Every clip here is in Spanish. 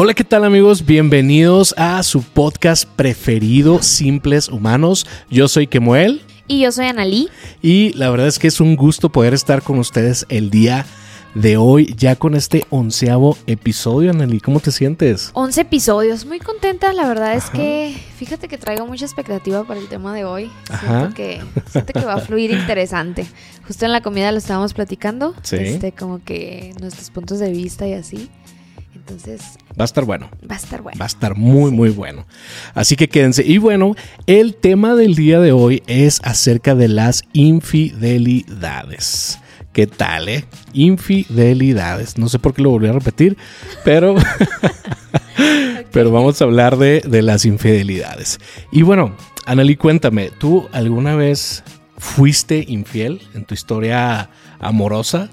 Hola, ¿qué tal amigos? Bienvenidos a su podcast preferido, Simples Humanos. Yo soy Kemuel. Y yo soy Analí. Y la verdad es que es un gusto poder estar con ustedes el día de hoy, ya con este onceavo episodio, Analí. ¿Cómo te sientes? Once episodios, muy contenta. La verdad es que fíjate que traigo mucha expectativa para el tema de hoy. Siento que, siento que va a fluir interesante. Justo en la comida lo estábamos platicando. Sí. Este, como que nuestros puntos de vista y así. Entonces. Va a estar bueno. Va a estar bueno. Va a estar muy, muy bueno. Así que quédense. Y bueno, el tema del día de hoy es acerca de las infidelidades. ¿Qué tal, eh? Infidelidades. No sé por qué lo volví a repetir, pero, pero vamos a hablar de, de las infidelidades. Y bueno, Analí, cuéntame, ¿tú alguna vez fuiste infiel en tu historia amorosa?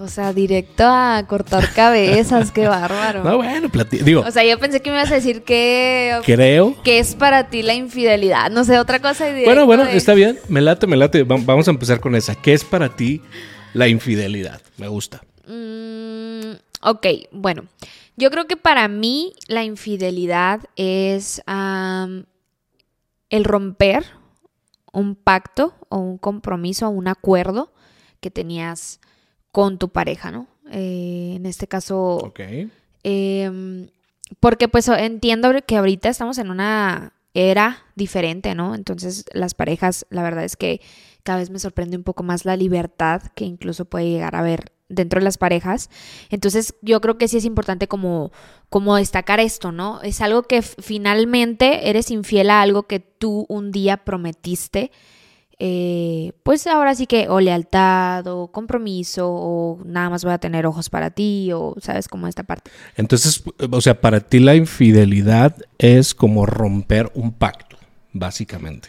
O sea, directo a cortar cabezas, qué bárbaro. No, bueno, digo. O sea, yo pensé que me ibas a decir que. Creo. Que es para ti la infidelidad. No sé, otra cosa. Bueno, bueno, está bien. Me late, me late. Vamos a empezar con esa. ¿Qué es para ti la infidelidad? Me gusta. Mm, ok, bueno. Yo creo que para mí la infidelidad es el romper un pacto o un compromiso o un acuerdo que tenías con tu pareja, ¿no? Eh, en este caso. Ok. Em, porque pues entiendo que ahorita estamos en una era diferente, ¿no? Entonces las parejas, la verdad es que cada vez me sorprende un poco más la libertad que incluso puede llegar a haber dentro de las parejas. Entonces yo creo que sí es importante como, como destacar esto, ¿no? Es algo que finalmente eres infiel a algo que tú un día prometiste eh, pues ahora sí que o lealtad o compromiso o nada más voy a tener ojos para ti o sabes como esta parte. Entonces, o sea, para ti la infidelidad es como romper un pacto, básicamente.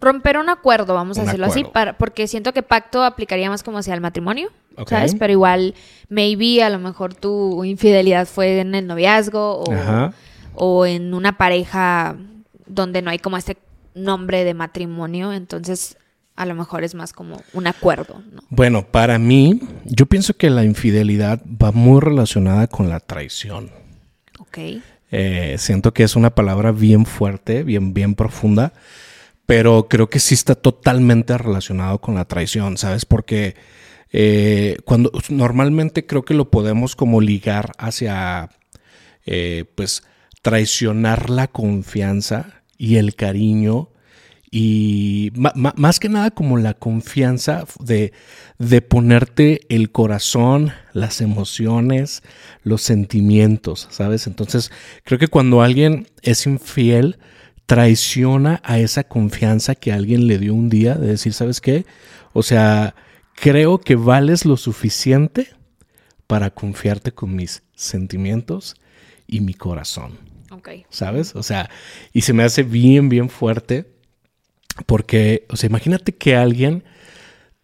Romper un acuerdo, vamos a decirlo así, para, porque siento que pacto aplicaría más como hacia el matrimonio, ¿sabes? Pero igual, maybe a lo mejor tu infidelidad fue en el noviazgo o, o en una pareja donde no hay como este nombre de matrimonio, entonces a lo mejor es más como un acuerdo. ¿no? Bueno, para mí, yo pienso que la infidelidad va muy relacionada con la traición. Ok. Eh, siento que es una palabra bien fuerte, bien, bien profunda, pero creo que sí está totalmente relacionado con la traición, ¿sabes? Porque eh, cuando normalmente creo que lo podemos como ligar hacia, eh, pues, traicionar la confianza y el cariño y más que nada como la confianza de, de, ponerte el corazón, las emociones, los sentimientos, ¿sabes? Entonces creo que cuando alguien es infiel, traiciona a esa confianza que alguien le dio un día de decir, ¿sabes qué? O sea, creo que vales lo suficiente para confiarte con mis sentimientos y mi corazón. ¿Sabes? O sea, y se me hace bien, bien fuerte porque, o sea, imagínate que alguien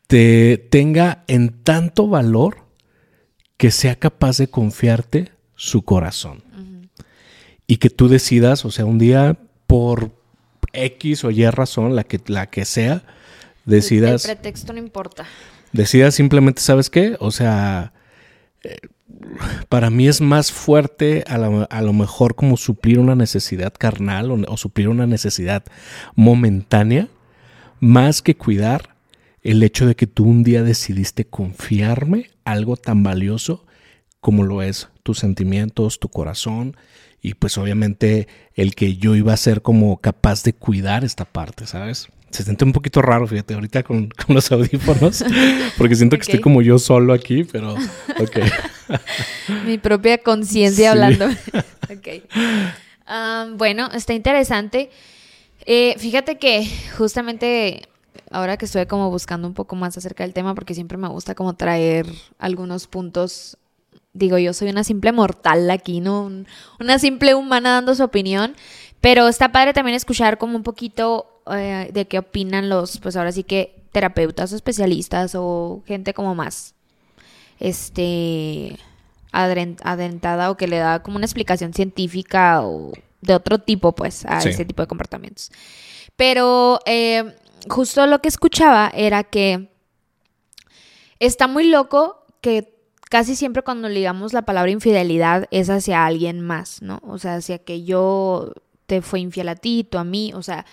te tenga en tanto valor que sea capaz de confiarte su corazón. Y que tú decidas, o sea, un día por X o Y razón, la que, la que sea, decidas... El pretexto no importa. Decidas simplemente, ¿sabes qué? O sea, eh, para mí es más fuerte a lo, mejor como suplir una necesidad carnal o, suplir una necesidad momentánea, más que cuidar el hecho de que tú un día decidiste confiarme algo tan valioso como lo es tus sentimientos, tu corazón y pues obviamente el que yo iba a ser como capaz de cuidar esta parte, ¿sabes? Se siente un poquito raro, fíjate, ahorita con, los audífonos, porque siento que estoy como yo solo aquí, pero ok. Mi propia conciencia hablando. ok. bueno, está interesante. Eh, fíjate que justamente ahora que estoy como buscando un poco más acerca del tema, porque siempre me gusta como traer algunos puntos digo, yo soy una simple mortal aquí, ¿no? Una simple humana dando su opinión, pero está padre también escuchar como un poquito eh, de qué opinan los, pues ahora sí que terapeutas o especialistas o gente como más, este, adentrada o que le da como una explicación científica o de otro tipo, pues, a ese tipo de comportamientos. Pero eh, justo lo que escuchaba era que está muy loco que casi siempre cuando ligamos la palabra infidelidad es hacia alguien más, ¿no? O sea, hacia que yo te fue infiel a ti, tú a mí, o sea,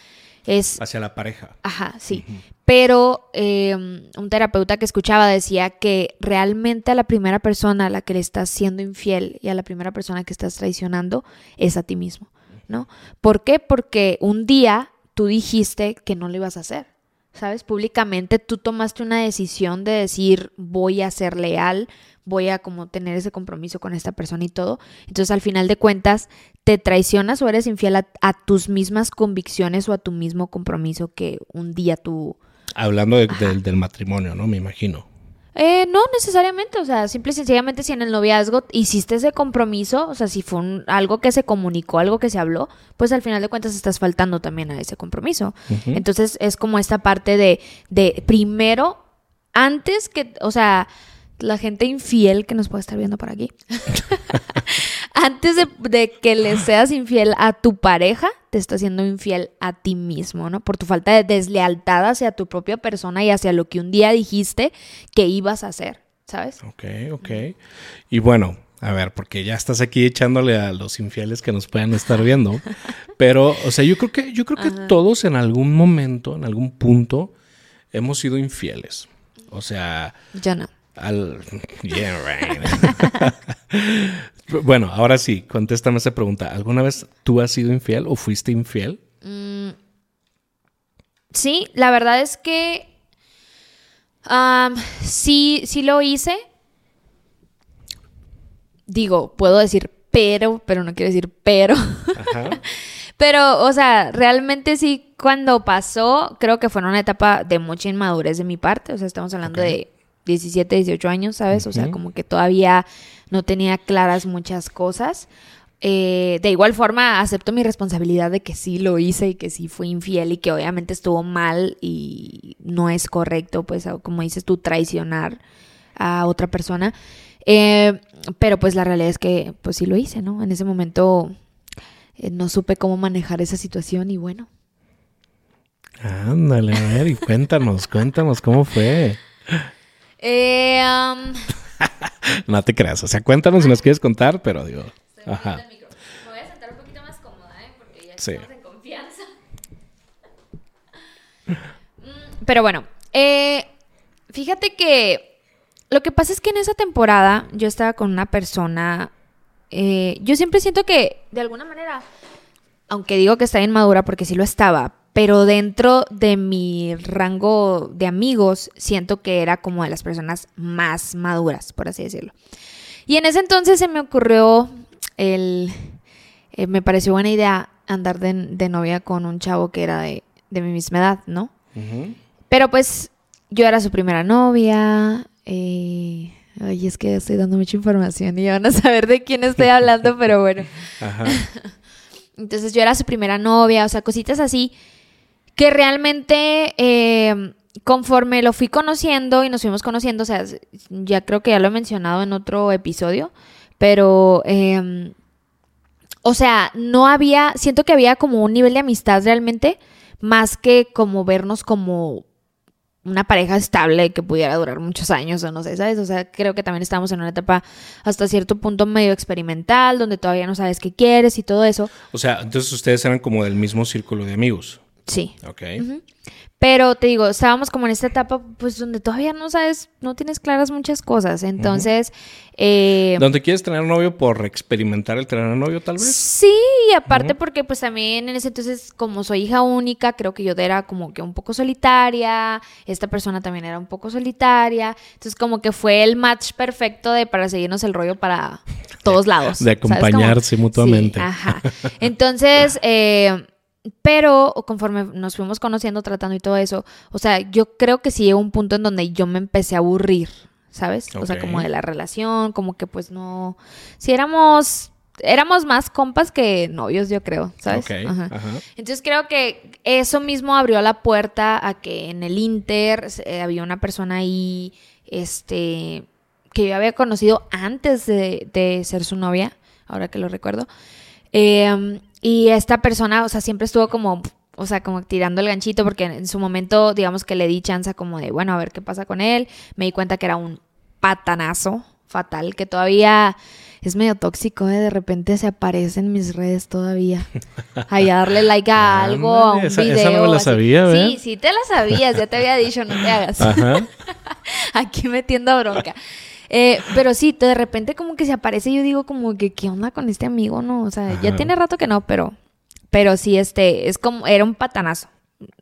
es... Hacia la pareja. Ajá, sí. Pero em, un terapeuta que escuchaba decía que realmente a la primera persona a la que le estás siendo infiel y a la primera persona que estás traicionando es a ti mismo, ¿no? ¿Por qué? Porque un día tú dijiste que no lo ibas a hacer. ¿Sabes? Públicamente tú tomaste una decisión de decir voy a ser leal, voy a como tener ese compromiso con esta persona y todo. Entonces al final de cuentas te traicionas o eres infiel a, tus mismas convicciones o a tu mismo compromiso que un día tú... Hablando del matrimonio, ¿no? Me imagino. Eh, no necesariamente, o sea, simple y sencillamente si en el noviazgo hiciste ese compromiso, o sea, si fue algo que se comunicó, algo que se habló, pues al final de cuentas estás faltando también a ese compromiso. Entonces es como esta parte de, de primero, antes que, o sea, la gente infiel que nos puede estar viendo por aquí. Antes de, que le seas infiel a tu pareja, te estás siendo infiel a ti mismo, ¿no? Por tu falta de deslealtad hacia tu propia persona y hacia lo que un día dijiste que ibas a hacer, ¿sabes? Ok, ok. Y bueno, a ver, porque ya estás aquí echándole a los infieles que nos puedan estar viendo. Pero, o sea, yo creo que, yo creo que todos en algún momento, en algún punto, hemos sido infieles. O sea. Ya no. Al... bueno, ahora sí, contéstame esa pregunta. ¿Alguna vez tú has sido infiel o fuiste infiel? Mm, sí, la verdad es que sí, sí lo hice. Digo, puedo decir pero, pero no quiero decir pero. pero, o sea, realmente sí, cuando pasó, creo que fue una etapa de mucha inmadurez de mi parte. O sea, estamos hablando de 17, 18 años, ¿sabes? O sea, como que todavía no tenía claras muchas cosas. Eh, de igual forma, acepto mi responsabilidad de que sí lo hice y que sí fui infiel y que obviamente estuvo mal y no es correcto, pues, como dices tú, traicionar a otra persona. Eh, pero pues la realidad es que, pues sí lo hice, ¿no? En ese momento eh, no supe cómo manejar esa situación y bueno. Ándale, a ver, y cuéntanos, cuéntanos cómo fue. Eh, no te creas. O sea, cuéntanos si nos quieres contar, pero digo. Ajá. Me voy a sentar un poquito más cómoda, ¿eh? Porque ya estamos en confianza. Mm, pero bueno, eh, fíjate que lo que pasa es que en esa temporada yo estaba con una persona. Eh, yo siempre siento que, de alguna manera, aunque digo que está inmadura porque sí lo estaba, pero dentro de mi rango de amigos siento que era como de las personas más maduras, por así decirlo. Y en ese entonces se me ocurrió el... Eh, me pareció buena idea andar de, novia con un chavo que era de, mi misma edad, ¿no? Pero pues yo era su primera novia. Eh, ay, es que estoy dando mucha información y van a saber de quién estoy hablando, pero bueno. Entonces yo era su primera novia, o sea, cositas así que realmente eh, conforme lo fui conociendo y nos fuimos conociendo, o sea, ya creo que ya lo he mencionado en otro episodio, pero, em, o sea, no había, siento que había como un nivel de amistad realmente, más que como vernos como una pareja estable que pudiera durar muchos años o no sé, ¿sabes? O sea, creo que también estamos en una etapa hasta cierto punto medio experimental, donde todavía no sabes qué quieres y todo eso. O sea, entonces ustedes eran como del mismo círculo de amigos. Sí. Ok. Pero te digo, estábamos como en esta etapa, pues donde todavía no sabes, no tienes claras muchas cosas. Entonces. Eh, ¿Donde quieres tener novio por experimentar el tener novio, tal vez? Sí, y aparte porque, pues también en ese entonces, como soy hija única, creo que yo era como que un poco solitaria. Esta persona también era un poco solitaria. Entonces, como que fue el match perfecto de para seguirnos el rollo para todos lados. de acompañarse mutuamente. ajá. Entonces, eh pero conforme nos fuimos conociendo, tratando y todo eso, o sea, yo creo que sí llegó un punto en donde yo me empecé a aburrir, ¿sabes? O sea, como de la relación, como que pues no... Si éramos... Éramos más compas que novios, yo creo, ¿sabes? Entonces creo que eso mismo abrió la puerta a que en el Inter eh, había una persona ahí, este, que yo había conocido antes de, de ser su novia, ahora que lo recuerdo. Eh, y esta persona, o sea, siempre estuvo como, o sea, como tirando el ganchito porque en su momento, digamos que le di chance como de, bueno, a ver qué pasa con él. Me di cuenta que era un patanazo, fatal, que todavía es medio tóxico, ¿eh? de repente se aparece en mis redes todavía. Ahí a darle like a algo, a un esa, video. esa no me la sabía, ¿verdad? Sí, sí te la sabías, ya te había dicho, no te hagas. Ajá. Aquí metiendo bronca. Eh, pero sí, de repente como que se aparece y yo digo como que, ¿qué onda con este amigo? No, o sea, ya tiene rato que no, pero, pero sí, este, es como, era un patanazo.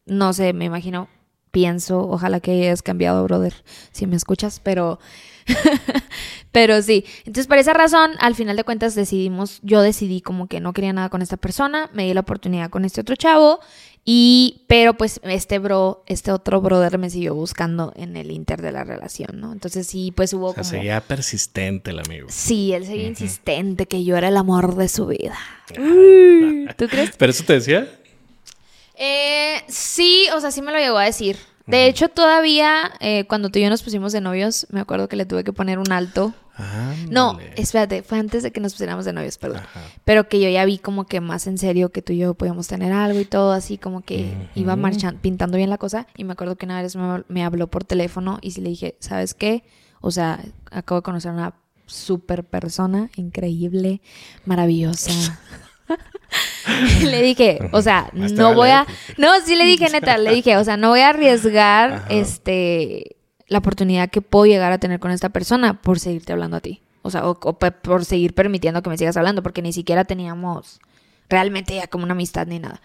No sé, me imagino, pienso, ojalá que hayas cambiado, brother, si me escuchas, pero, pero sí. Entonces, por esa razón, al final de cuentas decidimos, yo decidí como que no quería nada con esta persona, me di la oportunidad con este otro chavo y, pero pues este bro, este otro brother me siguió buscando en el inter de la relación, ¿no? Entonces sí, pues hubo O sea, como... seguía persistente el amigo. Sí, él seguía insistente que yo era el amor de su vida. ¿Tú crees? ¿Pero eso te decía? Eh, sí, o sea, sí me lo llegó a decir. De hecho, todavía eh, cuando tú y yo nos pusimos de novios, me acuerdo que le tuve que poner un alto. No, Ándale. espérate, fue antes de que nos pusiéramos de novios, perdón. Ajá. Pero que yo ya vi como que más en serio que tú y yo podíamos tener algo y todo, así como que iba marchando, pintando bien la cosa. Y me acuerdo que una vez me, me habló por teléfono y sí le dije, ¿sabes qué? O sea, acabo de conocer a una super persona, increíble, maravillosa. Le dije, o sea, Más no vale, voy a... porque- No, sí le dije neta, le dije, o sea, no voy a arriesgar Ajá. este la oportunidad que puedo llegar a tener con esta persona por seguirte hablando a ti. O sea, o, o por seguir permitiendo que me sigas hablando, porque ni siquiera teníamos realmente ya como una amistad ni nada.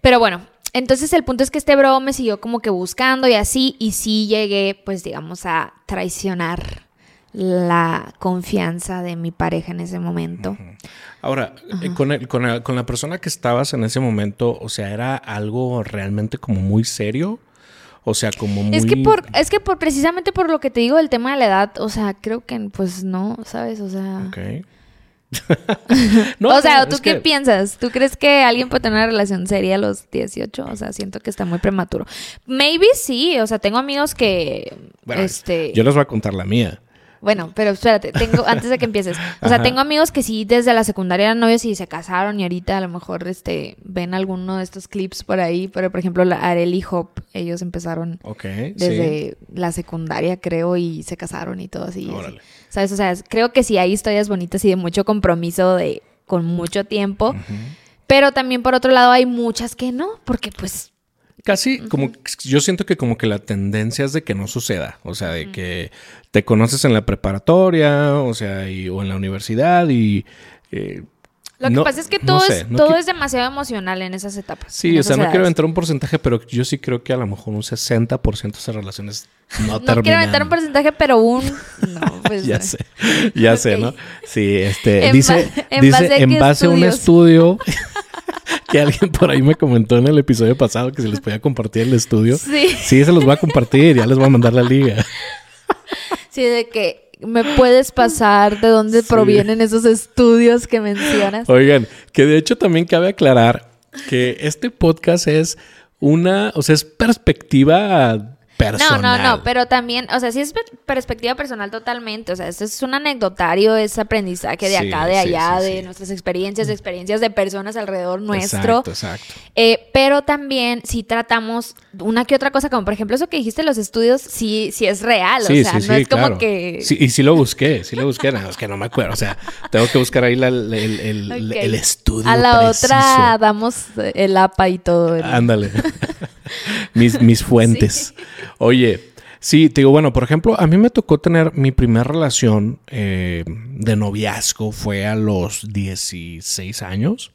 Pero bueno, entonces el punto es que este bro me siguió como que buscando y así, y sí llegué, pues digamos, a traicionar la confianza de mi pareja en ese momento. Ahora, eh, con, el- con, la, con la persona que estabas en ese momento, o sea, ¿era algo realmente como muy serio? O sea, como muy... Es que por, es que por precisamente por lo que te digo del tema de la edad, o sea, creo que pues no, ¿sabes? O sea. Ok. o sea, no, ¿tú qué que- piensas? ¿Tú crees que alguien puede tener una relación seria a los 18? O sea, siento que está muy prematuro. Maybe sí, o sea, tengo amigos que Bueno, este Yo les voy a contar la mía. Bueno, pero espérate, tengo, antes de que empieces. O sea, Ajá. tengo amigos que sí desde la secundaria eran novios y se casaron y ahorita a lo mejor este ven alguno de estos clips por ahí. Pero por ejemplo, la Arel y Hop, ellos empezaron Ok, sí. desde la secundaria, creo, y se casaron y todo así. así. Órale. ¿Sabes? O sea, creo que sí hay historias bonitas y de mucho compromiso de con mucho tiempo. Pero también por otro lado hay muchas que no, porque pues Casi como que- yo siento que como que la tendencia es de que no suceda, o sea, de que te conoces en la preparatoria, o sea, y- o en la universidad y eh, lo que no- pasa es que no todo, sé, es, no todo es demasiado emocional en esas etapas. Sí, o sea, no quiero aventar un porcentaje, pero yo sí creo que a lo mejor un 60% de esas relaciones no, No terminan. quiero aventar un porcentaje, pero un... No, pues... Ya sé, ya sé. ¿no? Sí, este, En dice, en dice base a en base a un estudio que alguien por ahí me comentó en el episodio pasado que se les podía compartir el estudio. Sí, Sí, se los voy a compartir, ya les voy a mandar la liga. sí, de que me puedes pasar de dónde Sí. provienen esos estudios que mencionas. Oigan, que de hecho también cabe aclarar que este podcast es una, o sea, es perspectiva personal. no, no, pero también, o sea, sí es per- perspectiva personal totalmente, o sea, esto es un anecdotario, es aprendizaje de Sí, acá, de sí, allá, sí, de nuestras experiencias, de experiencias de personas alrededor nuestro. Exacto, exacto. Eh, pero también si tratamos una que otra cosa, como por ejemplo eso que dijiste, los estudios, sí, sí es real, o sea, no es como claro. que... Sí, y sí lo busqué, sí lo busqué, nada más que no me acuerdo. O sea, tengo que buscar ahí la- el, el- el- estudio. A la preciso. otra damos el APA y todo. ¿no? Ándale. mis, mis fuentes. Oye, sí, te digo, bueno, por ejemplo, a mí me tocó tener mi primera relación eh, de noviazgo, fue a los 16 años.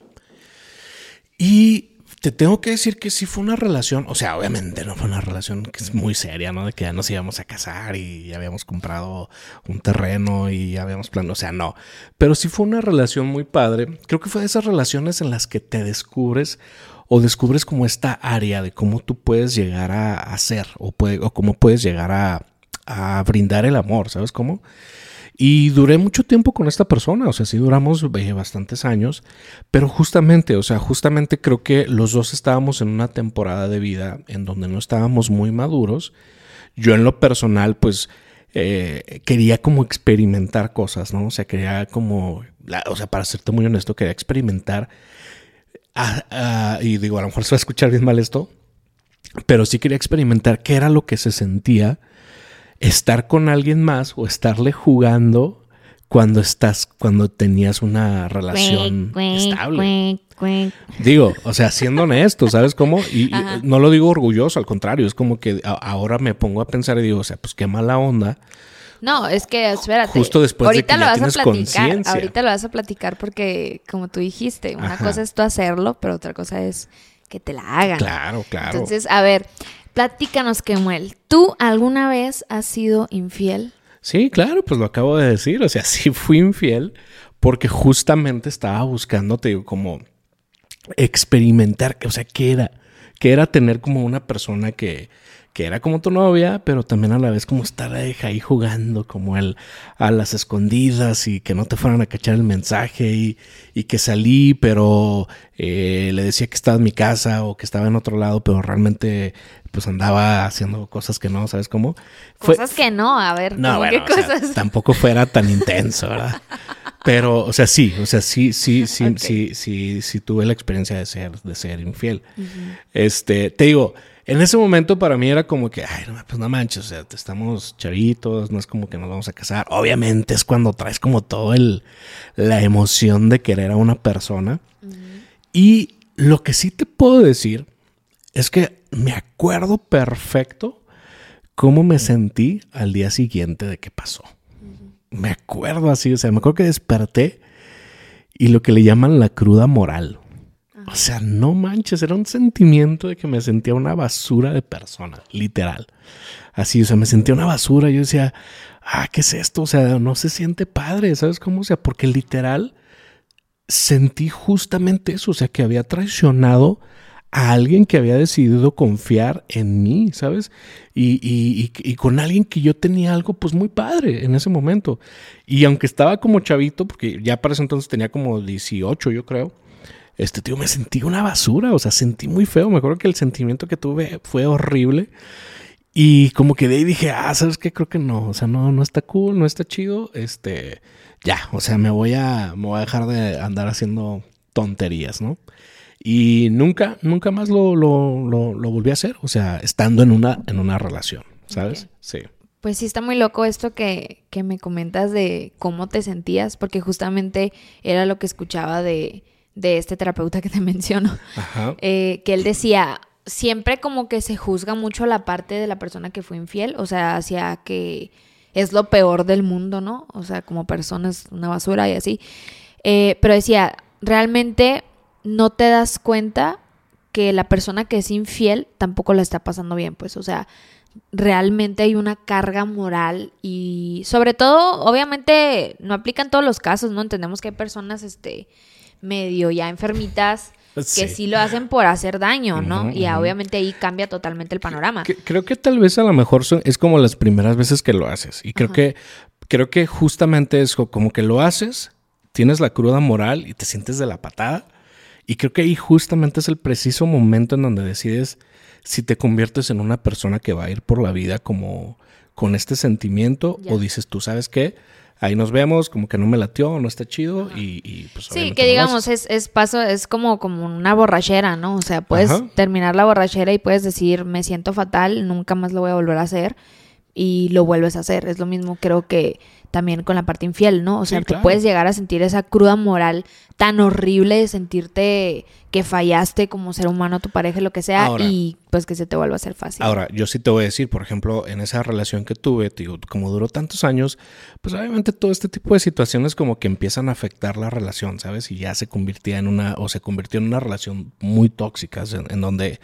Y te tengo que decir que sí fue una relación, o sea, obviamente no fue una relación que es muy seria, ¿no? De que ya nos íbamos a casar y ya habíamos comprado un terreno y ya habíamos planeado, o sea, no. Pero sí fue una relación muy padre. Creo que fue de esas relaciones en las que te descubres o descubres como esta área de cómo tú puedes llegar a hacer o, puede, o cómo puedes llegar a, a brindar el amor, ¿sabes cómo? Y duré mucho tiempo con esta persona, o sea, sí duramos eh, bastantes años, pero justamente, o sea, justamente creo que los dos estábamos en una temporada de vida en donde no estábamos muy maduros. Yo en lo personal, pues, eh, quería como experimentar cosas, ¿no? O sea, quería como, o sea, para serte muy honesto, quería experimentar, ah, ah, y digo, a lo mejor se va a escuchar bien mal esto, pero sí quería experimentar qué era lo que se sentía estar con alguien más o estarle jugando cuando estás, cuando tenías una relación estable. Digo, o sea, siendo honesto, ¿sabes cómo? Y, no lo digo orgulloso, al contrario, es como que ahora me pongo a pensar y digo, o sea, pues qué mala onda. No, es que espérate. Justo después ahorita de que lo vas a platicar, ahorita lo vas a platicar porque como tú dijiste, una cosa es tú hacerlo, pero otra cosa es que te la hagan. Claro, claro. Entonces, a ver, platícanos, Kemuel, ¿tú alguna vez has sido infiel? Sí, claro, pues lo acabo de decir, o sea, sí fui infiel porque justamente estaba buscando, te digo, como experimentar, o sea, ¿qué era? ¿Qué era tener como una persona que, que era como tu novia, pero también a la vez como estar ahí jugando como él a las escondidas y que no te fueran a cachar el mensaje y, y que salí, pero eh, le decía que estaba en mi casa o que estaba en otro lado, pero realmente pues andaba haciendo cosas que no, ¿sabes cómo? cosas que no, a ver, no, qué cosas? tampoco fuera tan intenso, ¿verdad? Pero, o sea, sí, o sea, sí, sí, sí, sí, sí, sí, tuve la experiencia de ser, de ser infiel. Este, te digo, en ese momento para mí era como que, ay, pues no manches, o sea, estamos chavitos, no es como que nos vamos a casar. Obviamente es cuando traes como todo el, la emoción de querer a una persona. Y lo que sí te puedo decir es que me acuerdo perfecto cómo me sentí al día siguiente de que pasó. Me acuerdo así, o sea, me acuerdo que desperté y lo que le llaman la cruda moral. O sea, no manches, era un sentimiento de que me sentía una basura de persona, literal. Así, o sea, me sentía una basura. Yo decía, ah, ¿qué es esto? O sea, no se siente padre, ¿sabes cómo? O sea, porque literal sentí justamente eso, o sea, que había traicionado a alguien que había decidido confiar en mí, ¿sabes? Y, y, y, con alguien que yo tenía algo pues muy padre en ese momento. Y aunque estaba como chavito, porque ya para ese entonces tenía como 18 yo creo, este tío me sentí una basura, o sea, sentí muy feo. Me acuerdo que el sentimiento que tuve fue horrible. Y como que de ahí dije, ah, ¿sabes qué? Creo que no, o sea, no, no está cool, no está chido. Este, ya, o sea, me voy a, me voy a dejar de andar haciendo tonterías, ¿no? Y nunca, nunca más lo, lo, lo, volví a hacer, o sea, estando en una, en una relación, ¿sabes? Sí. Pues sí, está muy loco esto que, que me comentas de cómo te sentías, porque justamente era lo que escuchaba de, de este terapeuta que te menciono, eh, que él decía, siempre como que se juzga mucho la parte de la persona que fue infiel, o sea, hacia que es lo peor del mundo, ¿no? O sea, como persona es una basura y así. Eh, pero decía, realmente no te das cuenta que la persona que es infiel tampoco la está pasando bien, pues, o sea, realmente hay una carga moral y sobre todo, obviamente, no aplica en todos los casos, ¿no? Entendemos que hay personas, este, medio ya enfermitas que sí, lo hacen por hacer daño, ¿no? y obviamente ahí cambia totalmente el panorama. creo que tal vez a lo mejor es como las primeras veces que lo haces. Y creo que creo que justamente es como que lo haces, tienes la cruda moral y te sientes de la patada. Y creo que ahí justamente es el preciso momento en donde decides si te conviertes en una persona que va a ir por la vida como con este sentimiento o dices, tú sabes qué, ahí nos vemos, como que no me latió, no está chido y, pues... Sí, que digamos, es, es paso, es como, como una borrachera, ¿no? O sea, puedes terminar la borrachera y puedes decir, me siento fatal, nunca más lo voy a volver a hacer y lo vuelves a hacer. Es lo mismo, creo que también con la parte infiel, ¿no? O sea, te puedes llegar a sentir esa cruda moral tan horrible de sentirte que fallaste como ser humano a tu pareja, lo que sea, y pues que se te vuelva a hacer fácil. Ahora, yo sí te voy a decir, por ejemplo, en esa relación que tuve, digo, como duró tantos años, pues obviamente todo este tipo de situaciones como que empiezan a afectar la relación, ¿sabes? Y ya se convirtió en una, o se convirtió en una relación muy tóxica, en donde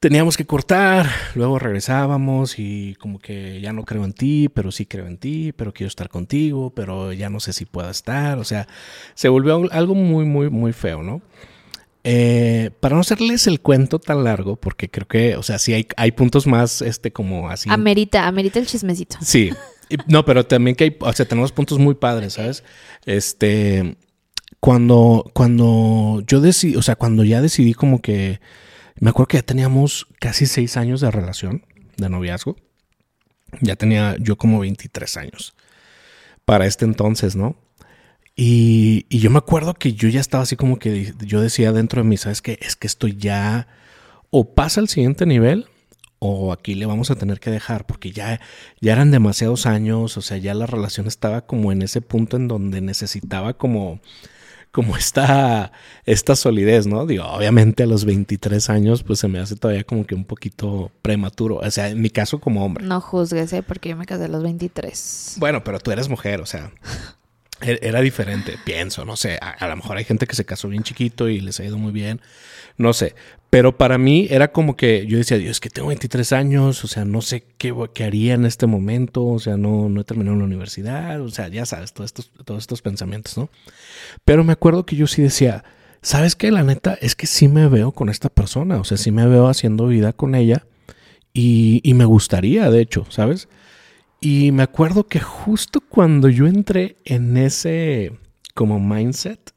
teníamos que cortar, luego regresábamos y como que ya no creo en ti, pero sí creo en ti, pero quiero estar contigo, pero ya no sé si puedo estar, o sea, se volvió algo muy, muy, muy feo, ¿no? Eh, para no hacerles el cuento tan largo, porque creo que, o sea, sí hay, hay puntos más, este, como así. Amerita, amerita el chismecito. Sí, no, pero también que hay, o sea, tenemos puntos muy padres, ¿sabes? Este, cuando, cuando yo decidí, o sea, cuando ya decidí como que me acuerdo que ya teníamos casi seis años de relación, de noviazgo. Ya tenía yo como 23 años para este entonces, ¿no? Y, yo me acuerdo que yo ya estaba así como que yo decía dentro de mí, ¿sabes qué? Es que esto ya o pasa al siguiente nivel o aquí le vamos a tener que dejar porque ya, ya eran demasiados años, o sea, ya la relación estaba como en ese punto en donde necesitaba como como esta, esta solidez, ¿no? Digo, obviamente a los 23 años, pues se me hace todavía como que un poquito prematuro. O sea, en mi caso como hombre. No juzgues, ¿eh? porque yo me casé a los 23. Bueno, pero tú eres mujer, o sea, era diferente, pienso, no sé. A, a, lo mejor hay gente que se casó bien chiquito y les ha ido muy bien, no sé. Pero para mí era como que yo decía, Dios, es que tengo 23 años, o sea, no sé qué, qué haría en este momento, o sea, no, no he terminado la universidad, o sea, ya sabes, todos estos, todos estos pensamientos, ¿no? Pero me acuerdo que yo sí decía, ¿sabes qué? La neta es que sí me veo con esta persona, o sea, sí me veo haciendo vida con ella y, y me gustaría, de hecho, ¿sabes? Y me acuerdo que justo cuando yo entré en ese como mindset,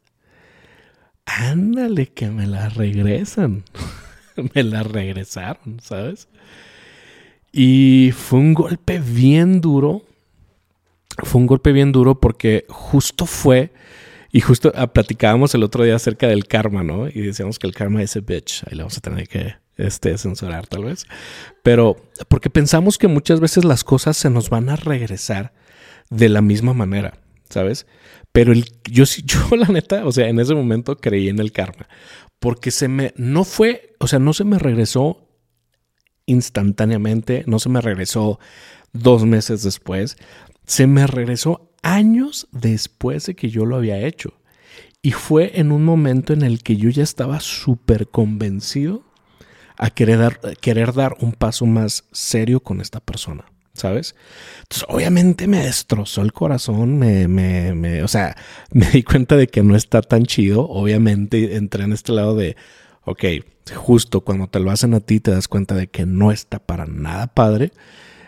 ándale que me la regresan. me la regresaron, ¿sabes? Y fue un golpe bien duro. Fue un golpe bien duro porque justo fue, y justo ah, platicábamos el otro día acerca del karma, ¿no? Y decíamos que el karma es a bitch. Ahí le vamos a tener que este, censurar tal vez. Pero porque pensamos que muchas veces las cosas se nos van a regresar de la misma manera, ¿sabes? Pero el, yo, yo la neta, o sea, en ese momento creí en el karma. Porque se me, no fue, o sea, no se me regresó instantáneamente, no se me regresó dos meses después, se me regresó años después de que yo lo había hecho. Y fue en un momento en el que yo ya estaba súper convencido a querer dar, querer dar un paso más serio con esta persona. ¿sabes? Entonces, obviamente me destrozó el corazón, me, me, me, o sea, me di cuenta de que no está tan chido, obviamente entré en este lado de, ok, justo cuando te lo hacen a ti te das cuenta de que no está para nada padre,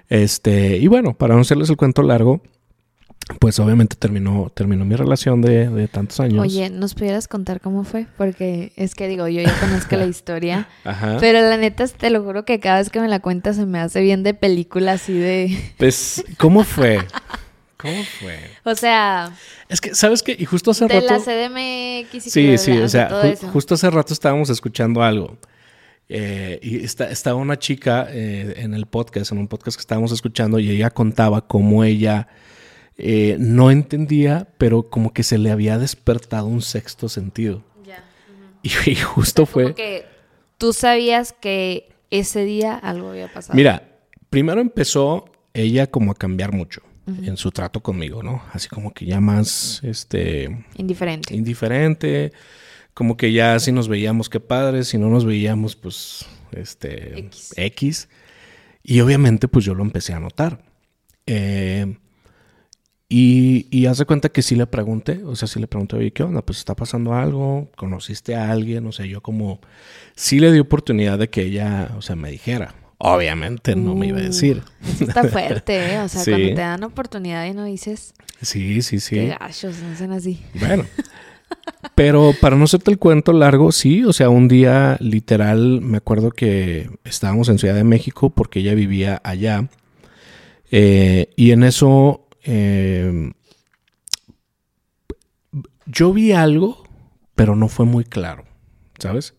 este, y bueno, para no hacerles el cuento largo, pues obviamente terminó, terminó mi relación de, tantos años. Oye, ¿nos pudieras contar cómo fue? Porque es que digo, yo ya conozco la historia, pero la neta te lo juro que cada vez que me la cuentas se me hace bien de película así de... Pues, ¿cómo fue? ¿Cómo fue? O sea... Es que, ¿sabes qué? Y justo hace de rato... la CDMX y Sí, sí, o sea, justo hace rato estábamos escuchando algo. Eh, y está, estaba una chica eh, en el podcast, en un podcast que estábamos escuchando, y ella contaba cómo ella eh, no entendía, pero como que se le había despertado un sexto sentido. y, justo fue... que tú sabías que ese día algo había pasado. Mira, primero empezó ella como a cambiar mucho en su trato conmigo, ¿no? Así como que ya más, este... Indiferente. Indiferente. Como que ya si nos veíamos, qué padre. Si no nos veíamos, pues, este... X. X. Y obviamente, pues yo lo empecé a notar. Eh, y, y hace cuenta que sí le pregunté, o sea, sí le pregunté, oye, ¿qué onda? Pues está pasando algo, conociste a alguien, o sea, yo como, sí le di oportunidad de que ella, o sea, me dijera. Obviamente no me iba a decir. Uh, está fuerte, ¿eh? O sea, cuando te dan oportunidad y no dices. Sí, sí, sí. Qué gachos, no así. Bueno. Pero para no hacerte el cuento largo, sí, o sea, un día literal me acuerdo que estábamos en Ciudad de México porque ella vivía allá. Eh, y en eso eh, yo vi algo, pero no fue muy claro, ¿sabes?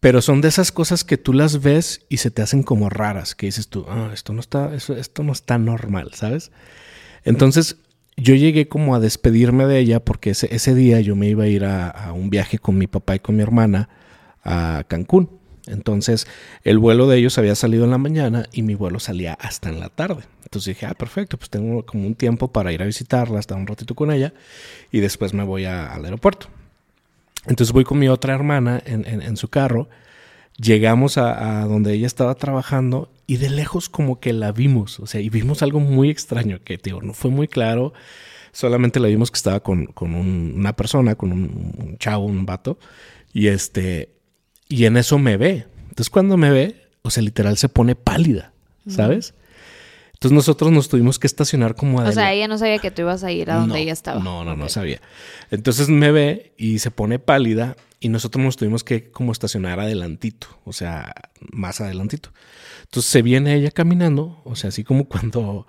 Pero son de esas cosas que tú las ves y se te hacen como raras, que dices tú, ah, esto no está, esto no está normal, ¿sabes? Entonces yo llegué como a despedirme de ella porque ese, ese día yo me iba a ir a, un viaje con mi papá y con mi hermana a Cancún. Entonces el vuelo de ellos había salido en la mañana y mi vuelo salía hasta en la tarde. Entonces dije, ah, perfecto, pues tengo como un tiempo para ir a visitarla, estar un ratito con ella y después me voy al aeropuerto. Entonces voy con mi otra hermana en, su carro, llegamos a, donde ella estaba trabajando y de lejos como que la vimos, o sea, y vimos algo muy extraño que, digo, no fue muy claro, solamente la vimos que estaba con, una persona, con un, un, chavo, un vato, y este, y en eso me ve. Entonces cuando me ve, o sea, literal se pone pálida, ¿sabes? Entonces nosotros nos tuvimos que estacionar como O sea, ella no sabía que tú ibas a ir a donde ella estaba. No, no, no sabía. Entonces me ve y se pone pálida y nosotros nos tuvimos que como estacionar adelantito, o sea, más adelantito. Entonces se viene ella caminando, o sea, así como cuando,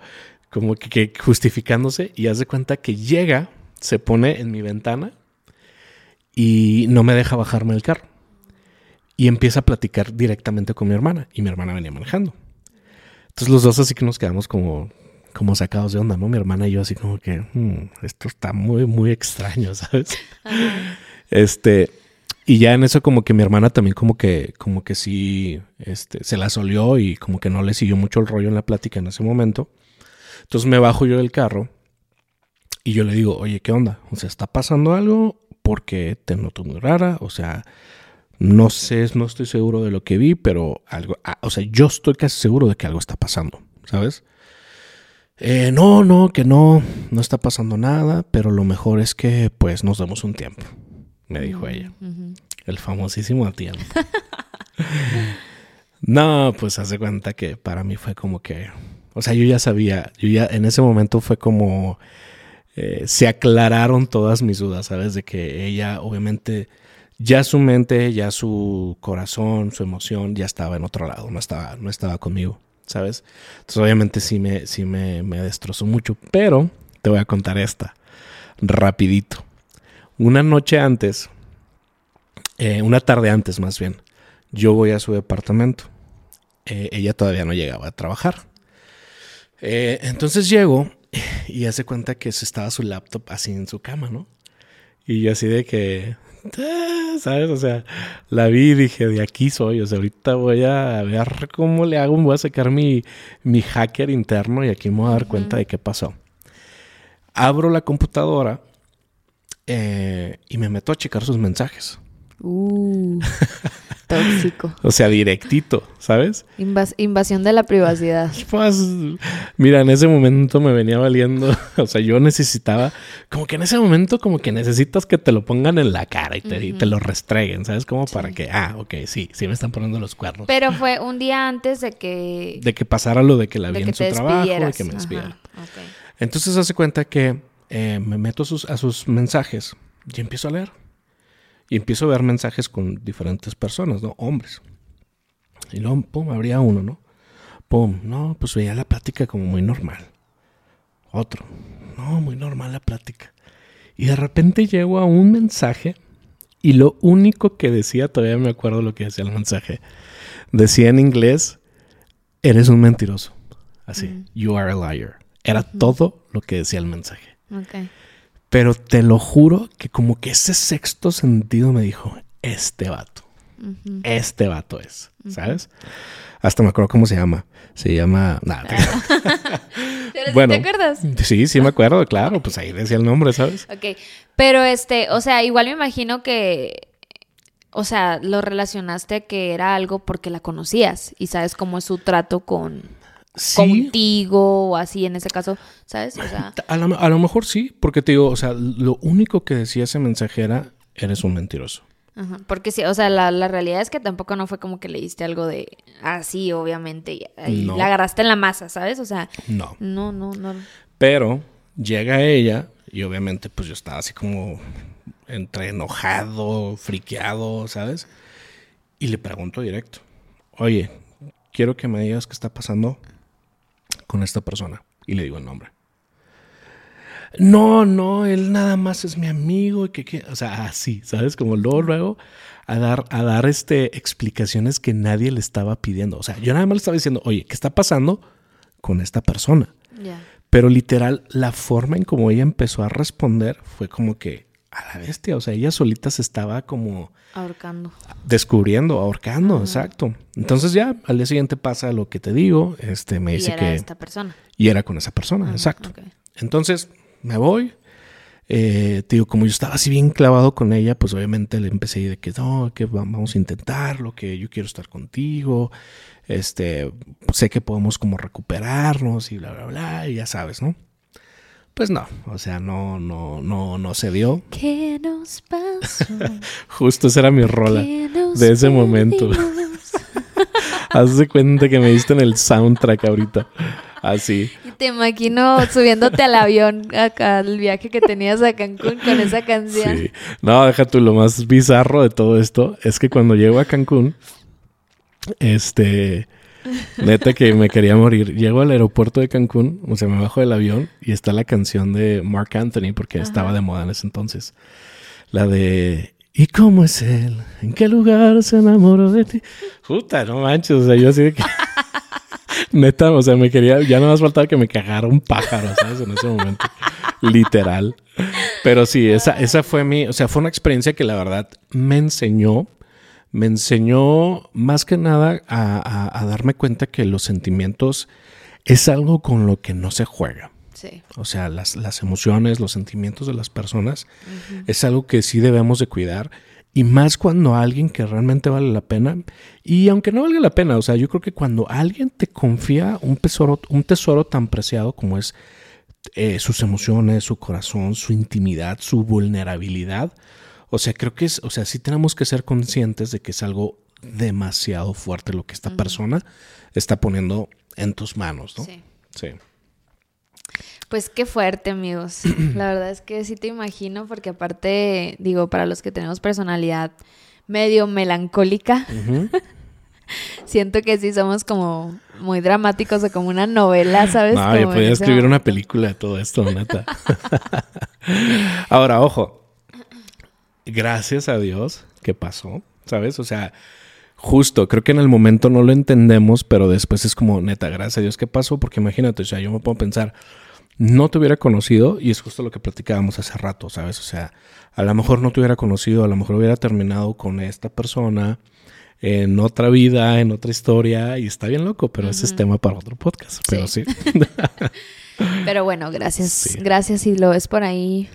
como que, justificándose y hace cuenta que llega, se pone en mi ventana y no me deja bajarme el carro. y empieza a platicar directamente con mi hermana y mi hermana venía manejando. Entonces los dos así que nos quedamos como, como sacados de onda, ¿no? Mi hermana y yo así como que, "Hmm, esto está muy, muy extraño, ¿sabes? Este, y ya en eso como que mi hermana también como que, como que sí, este, se la solió y como que no le siguió mucho el rollo en la plática en ese momento. Entonces me bajo yo del carro y yo le digo, oye, ¿qué onda? O sea, ¿está pasando algo? Porque te noto muy rara, o sea, no sé, no estoy seguro de lo que vi, pero algo, ah, o sea, yo estoy casi seguro de que algo está pasando, ¿sabes? Eh, no, no, que no, no está pasando nada, pero lo mejor es que pues nos demos un tiempo, me dijo ella. El famosísimo tiempo. no, pues hace cuenta que para mí fue como que, o sea, yo ya sabía, yo ya en ese momento fue como, eh, se aclararon todas mis dudas, ¿sabes? De que ella obviamente, ya su mente, ya su corazón, su emoción ya estaba en otro lado, no estaba, no estaba conmigo, ¿sabes? Entonces obviamente sí me, sí me, me destrozó mucho, pero te voy a contar esta, rapidito. Una noche antes, eh, una tarde antes más bien, yo voy a su departamento. Eh, ella todavía no llegaba a trabajar. Eh, entonces llego y hace cuenta que estaba su laptop así en su cama, ¿no? Y yo así de que, ¿sabes? O sea, la vi y dije, de aquí soy. O sea, ahorita voy a ver cómo le hago, voy a sacar mi, mi hacker interno y aquí me voy a dar cuenta de qué pasó. Abro la computadora eh, y me meto a checar sus mensajes. Uh, tóxico. O sea, directito, ¿sabes? Invas- invasión de la privacidad. Pues, mira, en ese momento me venía valiendo. O sea, yo necesitaba, como que en ese momento, como que necesitas que te lo pongan en la cara y te, y te lo restreguen, ¿sabes? Como para que, ah, ok, sí, sí me están poniendo los cuernos. Pero fue un día antes de que, de que pasara lo de que la vi en su trabajo, despidieras. que me despidiera. Entonces hace cuenta que eh, me meto a sus, a sus mensajes y empiezo a leer. Y empiezo a ver mensajes con diferentes personas, ¿no? Hombres. Y luego, pum, abría uno, ¿no? Pum, no, pues veía la plática como muy normal. Otro, no, muy normal la plática. Y de repente llego a un mensaje y lo único que decía, todavía me acuerdo lo que decía el mensaje. Decía en inglés, eres un mentiroso. Así, you are a liar. Era todo lo que decía el mensaje. Ok. Pero te lo juro que como que ese sexto sentido me dijo, este vato, este vato es, ¿sabes? Hasta me acuerdo cómo se llama. Se llama... Nada, Pero sí Bueno. ¿Te acuerdas? sí, sí me acuerdo, claro, pues ahí decía el nombre, ¿sabes? Ok. Pero este, o sea, igual me imagino que. O sea, lo relacionaste a que era algo porque la conocías y sabes cómo es su trato con Sí, contigo o así en ese caso, ¿sabes? O sea, a lo, a lo mejor sí, porque te digo, o sea, lo único que decía ese mensaje era, eres un mentiroso. ajá, porque sí, o sea, la, la realidad es que tampoco no fue como que le diste algo de así, obviamente, y, y No. la agarraste en la masa, ¿sabes? O sea, No. no, no, no. Pero llega ella y obviamente pues yo estaba así como entre enojado, friqueado, ¿sabes? Y le pregunto directo, oye, quiero que me digas qué está pasando con esta persona. Y le digo el nombre. No, no, él nada más es mi amigo y que, que- o sea, así, ¿sabes? Como luego, luego a dar, a dar este, explicaciones que nadie le estaba pidiendo. O sea, yo nada más le estaba diciendo, oye, ¿qué está pasando con esta persona? Pero literal, la forma en como ella empezó a responder fue como que a la bestia. O sea, ella solita se estaba como Ahorcando. descubriendo, ahorcando, exacto. Entonces ya al día siguiente pasa lo que te digo. Este me Y dice era que. esta persona. Y era con esa persona, Ajá, exacto. Entonces me voy. Eh, te digo, como yo estaba así bien clavado con ella, pues obviamente le empecé de que no, que va- vamos a intentarlo, que yo quiero estar contigo, este, sé que podemos como recuperarnos y bla, bla, bla, y ya sabes, ¿no? Pues no, o sea, no, no, no, no se dio. ¿Qué nos pasó? Justo esa era mi rola ¿Qué nos de ese momento. perdimos? Haz de cuenta que me diste en el soundtrack ahorita. Así. Y te imagino subiéndote al avión acá, el viaje que tenías a Cancún con esa canción. Sí. No, deja tú, lo más bizarro de todo esto es que cuando llego a Cancún, este, neta que me quería morir. Llego al aeropuerto de Cancún, o sea, me bajo del avión y está la canción de Mark Anthony, porque estaba de moda en ese entonces. La de ¿Y cómo es él? ¿En qué lugar se enamoró de ti? Puta, no manches, o sea, yo así de que... Neta, o sea, me quería, ya no más faltaba que me cagara un pájaro, ¿sabes? En ese momento. Literal. Pero sí, esa, esa fue mi, o sea, fue una experiencia que la verdad me enseñó, me enseñó más que nada a, darme cuenta que los sentimientos es algo con lo que no se juega. Sí. O sea, las, las, emociones, los sentimientos de las personas es algo que sí debemos de cuidar. Y más cuando alguien que realmente vale la pena. Y aunque no valga la pena, o sea, yo creo que cuando alguien te confía un tesoro, un tesoro tan preciado como es eh, sus emociones, su corazón, su intimidad, su vulnerabilidad. O sea, creo que es, o sea, sí tenemos que ser conscientes de que es algo demasiado fuerte lo que esta persona está poniendo en tus manos, ¿no? Sí. Sí. Pues qué fuerte, amigos. La verdad es que sí te imagino, porque aparte, digo, para los que tenemos personalidad medio melancólica, siento que sí somos como muy dramáticos o como una novela, ¿sabes? No, yo podía escribir una película de todo esto, neta. Ahora, ojo, gracias a Dios que pasó, ¿sabes? O sea, justo, creo que en el momento no lo entendemos, pero después es como, neta, gracias a Dios que pasó, porque imagínate, o sea, yo me puedo pensar, no te hubiera conocido, y es justo lo que platicábamos hace rato, ¿sabes? O sea, a lo mejor no te hubiera conocido, a lo mejor hubiera terminado con esta persona en otra vida, en otra historia, y está bien loco, pero ese es tema para otro podcast, pero sí. pero bueno, gracias, gracias si lo ves por ahí,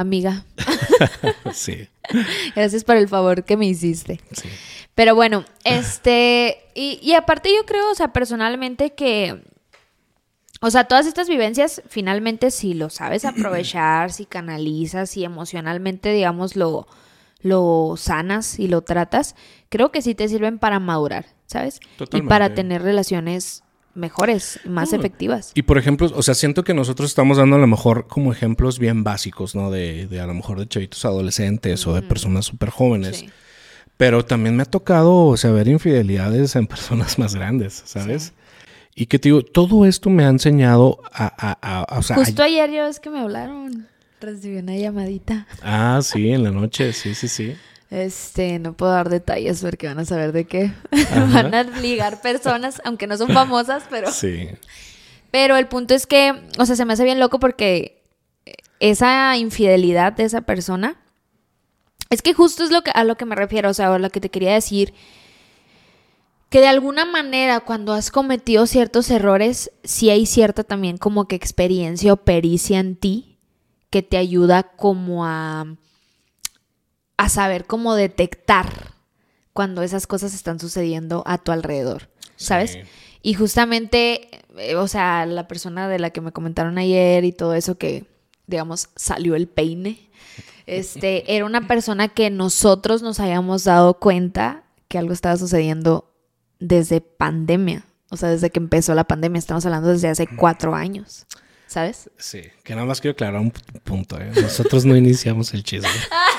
amiga. sí. Gracias por el favor que me hiciste. Sí. Pero bueno, este, y, y aparte yo creo, o sea, personalmente que o sea, todas estas vivencias, finalmente, si lo sabes aprovechar, si canalizas, si emocionalmente, digamos, lo, lo sanas y lo tratas, creo que sí te sirven para madurar, ¿sabes? Y para tener relaciones mejores, más efectivas. Y por ejemplo, o sea, siento que nosotros estamos dando a lo mejor como ejemplos bien básicos, ¿no? De, de a lo mejor de chavitos adolescentes o de personas súper jóvenes. Pero también me ha tocado, o sea, ver infidelidades en personas más grandes, ¿sabes? Y que te digo, todo esto me ha enseñado a... a, Justo ayer yo es que me hablaron. Recibí una llamadita. Ah, sí, en la noche, sí, sí, sí. Este, no puedo dar detalles porque van a saber de qué. van a ligar personas, aunque no son famosas, pero. Sí. Pero el punto es que, o sea, se me hace bien loco porque esa infidelidad de esa persona. Es que justo es lo que, a lo que me refiero, o sea, a lo que te quería decir. Que de alguna manera, cuando has cometido ciertos errores, sí hay cierta también como que experiencia o pericia en ti que te ayuda como a, a saber cómo detectar cuando esas cosas están sucediendo a tu alrededor, ¿sabes? Y justamente, eh, o sea, la persona de la que me comentaron ayer y todo eso que, digamos, salió el peine, este, era una persona que nosotros nos habíamos dado cuenta que algo estaba sucediendo desde pandemia, o sea, desde que empezó la pandemia, estamos hablando desde hace cuatro años. ¿sabes? Sí, que nada más quiero aclarar un punto. ¿eh? Nosotros no iniciamos el chisme.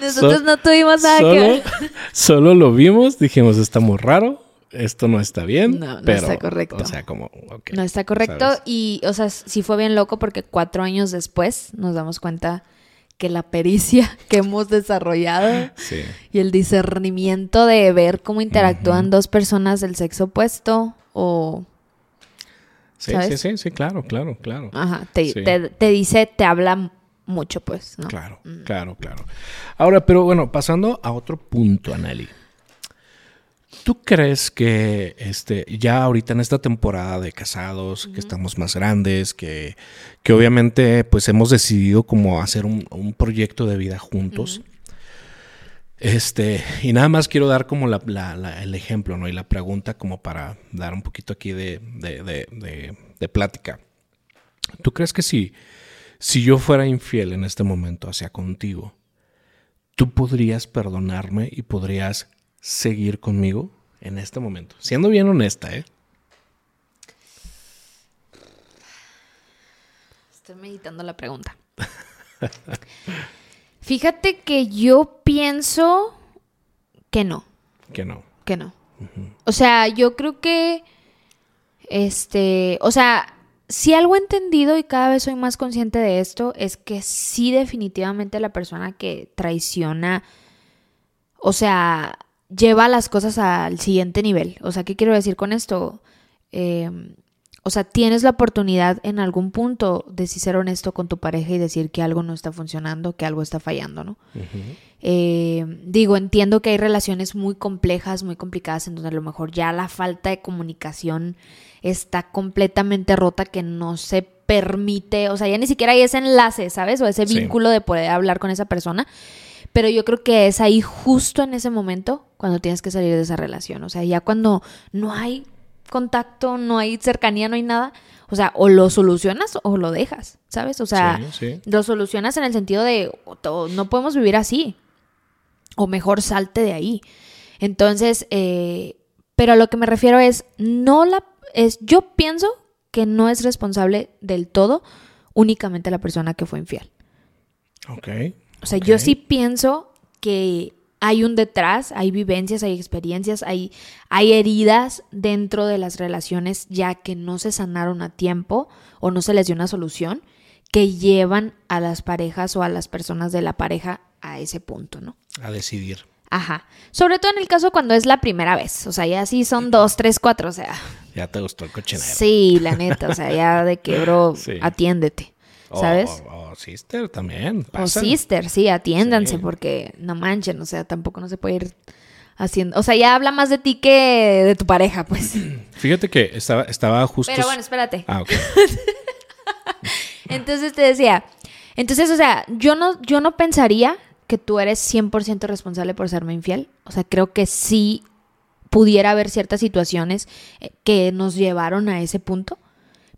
Nosotros no tuvimos nada solo, que ver. Solo lo vimos, dijimos, está muy raro, esto no está bien. No, no está correcto. O sea, como, No está correcto y, o sea, sí fue bien loco porque cuatro años después nos damos cuenta que la pericia que hemos desarrollado y el discernimiento de ver cómo interactúan dos personas del sexo opuesto o Sí, sí, sí, sí, claro, claro, claro. Ajá, te, te, dice, te habla mucho, pues, ¿no? Claro, mm. claro, claro. Ahora, pero bueno, pasando a otro punto, Aneli. ¿Tú crees que este, ya ahorita en esta temporada de casados, que estamos más grandes, que, que, obviamente pues hemos decidido como hacer un, proyecto de vida juntos? Este, y nada más quiero dar como el ejemplo, ¿no? Y la pregunta como para dar un poquito aquí de, de, plática. ¿Tú crees que si, si yo fuera infiel en este momento hacia contigo, tú podrías perdonarme y podrías seguir conmigo en este momento? Siendo bien honesta, ¿eh? Estoy meditando la pregunta. Fíjate que yo pienso que no. Que no. Que no. O sea, yo creo que. Este. O sea, si algo he entendido y cada vez soy más consciente de esto, es que sí definitivamente la persona que traiciona, o sea, lleva las cosas al siguiente nivel. O sea, ¿qué quiero decir con esto? Em, o sea, tienes la oportunidad en algún punto de ser honesto con tu pareja y decir que algo no está funcionando, que algo está fallando, ¿no? Em, digo, entiendo que hay relaciones muy complejas, muy complicadas, en donde a lo mejor ya la falta de comunicación está completamente rota, que no se permite, o sea, ya ni siquiera hay ese enlace, ¿sabes? O ese vínculo de poder hablar con esa persona. Pero yo creo que es ahí justo en ese momento cuando tienes que salir de esa relación. O sea, ya cuando no hay contacto, no hay cercanía, no hay nada. O sea, o lo solucionas o lo dejas, ¿sabes? O sea, lo solucionas en el sentido de no podemos vivir así. O mejor salte de ahí. Entonces, eh, pero a lo que me refiero es, no la es, yo pienso que no es responsable del todo únicamente la persona que fue infiel. Ok. O sea, yo sí pienso que hay un detrás, hay vivencias, hay experiencias, hay, hay heridas dentro de las relaciones ya que no se sanaron a tiempo o no se les dio una solución que llevan a las parejas o a las personas de la pareja a ese punto, ¿no? A decidir. Ajá. Sobre todo en el caso cuando es la primera vez. O sea, ya sí son dos, tres, cuatro. O sea. Ya te gustó el cochinero. Sí, la neta. O sea, ya de que, bro, atiéndete. ¿Sabes? O, sister también. O sister, sí, atiéndanse porque no manchen. O sea, tampoco no se puede ir haciendo. O sea, ya habla más de ti que de tu pareja, pues. Fíjate que estaba, estaba justo. Pero bueno, espérate. Ah, ok. entonces te decía. Entonces, o sea, yo no, yo no pensaría que tú eres 100% responsable por serme infiel. O sea, creo que sí pudiera haber ciertas situaciones eh, que nos llevaron a ese punto,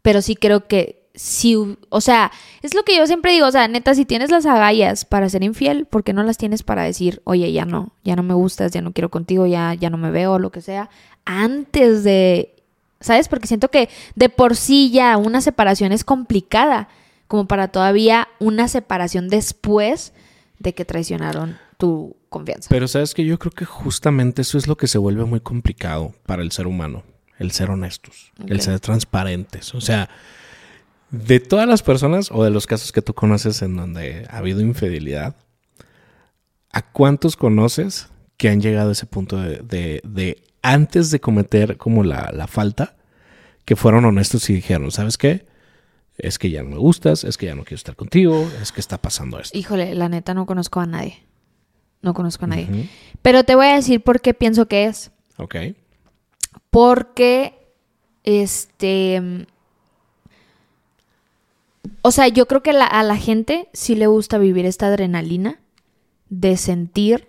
pero sí creo que sí, o sea, es lo que yo siempre digo, o sea, neta, si tienes las agallas para ser infiel, ¿por qué no las tienes para decir, oye, ya no, ya no me gustas, ya no quiero contigo, ya, ya no me veo, lo que sea, antes de, ¿sabes? Porque siento que de por sí ya una separación es complicada, como para todavía una separación después de que traicionaron tu confianza. Pero sabes que yo creo que justamente eso es lo que se vuelve muy complicado para el ser humano, el ser honestos, el ser transparentes. O sea, de todas las personas o de los casos que tú conoces en donde ha habido infidelidad, ¿a cuántos conoces que han llegado a ese punto de, antes de cometer como la, la falta, que fueron honestos y dijeron, ¿sabes qué? es que ya no me gustas, es que ya no quiero estar contigo, es que está pasando esto. Híjole, la neta no conozco a nadie. No conozco a nadie. Pero te voy a decir por qué pienso que es. Ok. Porque, este... O sea, yo creo que a la gente sí le gusta vivir esta adrenalina de sentir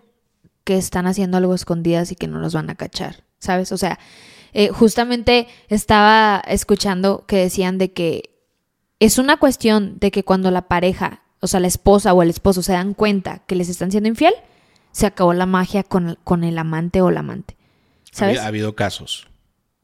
que están haciendo algo escondidas y que no los van a cachar, ¿sabes? O sea, eh, justamente estaba escuchando que decían de que es una cuestión de que cuando la pareja, o sea, la esposa o el esposo se dan cuenta que les están siendo infiel, se acabó la magia con, con el amante o la amante. ¿Sabes? Ha habido casos.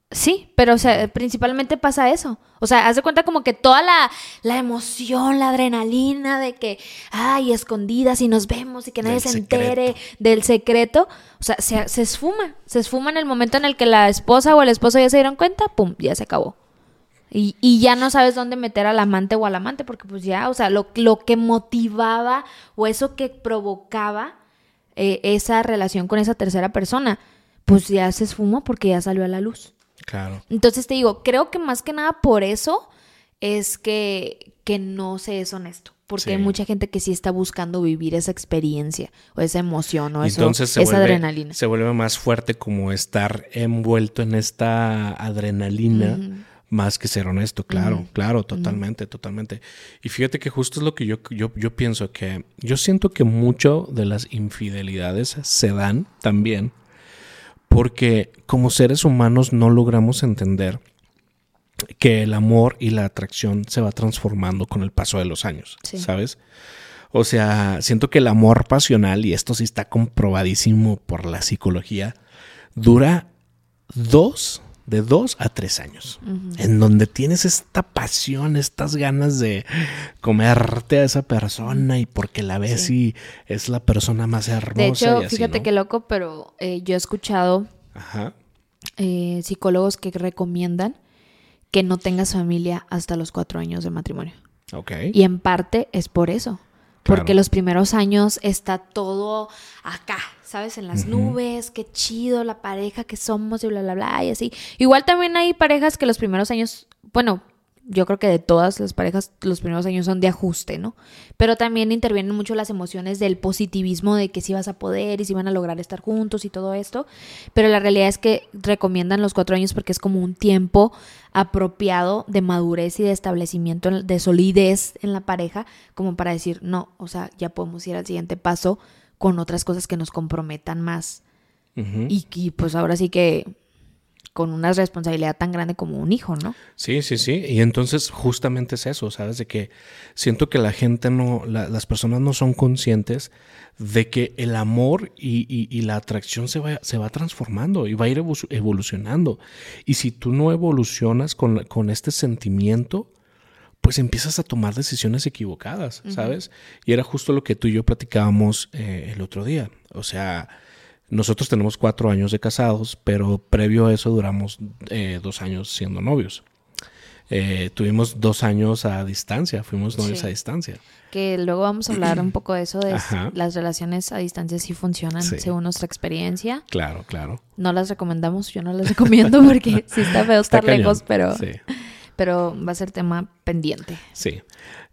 Sí, pero o sea, principalmente pasa eso. O sea, haz de cuenta como que toda la, la emoción, la adrenalina de que, ay, escondidas y nos vemos y que nadie se entere del secreto, o sea, se, se esfuma. Se esfuma en el momento en el que la esposa o el esposo ya se dieron cuenta, pum, ya se acabó. Y, ya no sabes dónde meter al amante o al amante, porque pues ya, o sea, lo, lo que motivaba o eso que provocaba eh, esa relación con esa tercera persona, pues ya se esfumó porque ya salió a la luz. Claro. Entonces te digo, creo que más que nada por eso es que, que no se es honesto. Porque hay mucha gente que sí está buscando vivir esa experiencia o esa emoción o esa adrenalina. Se vuelve más fuerte como estar envuelto en esta adrenalina más que ser honesto, claro, claro, totalmente, totalmente. Y fíjate que justo es lo que yo, yo, yo pienso, que yo siento que mucho de las infidelidades se dan también porque como seres humanos no logramos entender que el amor y la atracción se va transformando con el paso de los años, ¿sabes? O sea, siento que el amor pasional, y esto sí está comprobadísimo por la psicología, dura dos de dos a tres años, en donde tienes esta pasión, estas ganas de comerte a esa persona y porque la ves y es la persona más hermosa. De hecho, fíjate qué loco, pero eh, yo he escuchado eh, psicólogos que recomiendan que no tengas familia hasta los cuatro años de matrimonio. Ok. Y en parte es por eso. Porque los primeros años está todo acá, ¿sabes? En las nubes, qué chido la pareja que somos y bla, bla, bla, y así. Igual también hay parejas que los primeros años, bueno, yo creo que de todas las parejas, los primeros años son de ajuste, ¿no? Pero también intervienen mucho las emociones del positivismo de que sí vas a poder y si van a lograr estar juntos y todo esto. Pero la realidad es que recomiendan los cuatro años porque es como un tiempo apropiado de madurez y de establecimiento, en- de solidez en la pareja, como para decir, no, o sea, ya podemos ir al siguiente paso con otras cosas que nos comprometan más. Y, y pues ahora sí que con una responsabilidad tan grande como un hijo, ¿no? Sí, sí, sí. Y entonces justamente es eso, ¿sabes? De que siento que la gente no, la- las personas no son conscientes de que el amor y, y- y la atracción se va, se va transformando y va a ir evo- evolucionando. Y si tú no evolucionas con, con este sentimiento, pues empiezas a tomar decisiones equivocadas, ¿sabes? Y era justo lo que tú y yo platicábamos eh, el otro día. O sea, nosotros tenemos cuatro años de casados, pero previo a eso duramos eh, dos años siendo novios. Eh, tuvimos dos años a distancia, fuimos novios Sí. a distancia. Que luego vamos a hablar un poco de eso, de Ajá. las relaciones a distancia sí funcionan Sí. según nuestra experiencia. Claro, claro. No las recomendamos, yo no las recomiendo porque sí está feo Está estar lejos, pero, Sí. pero va a ser tema pendiente. Sí.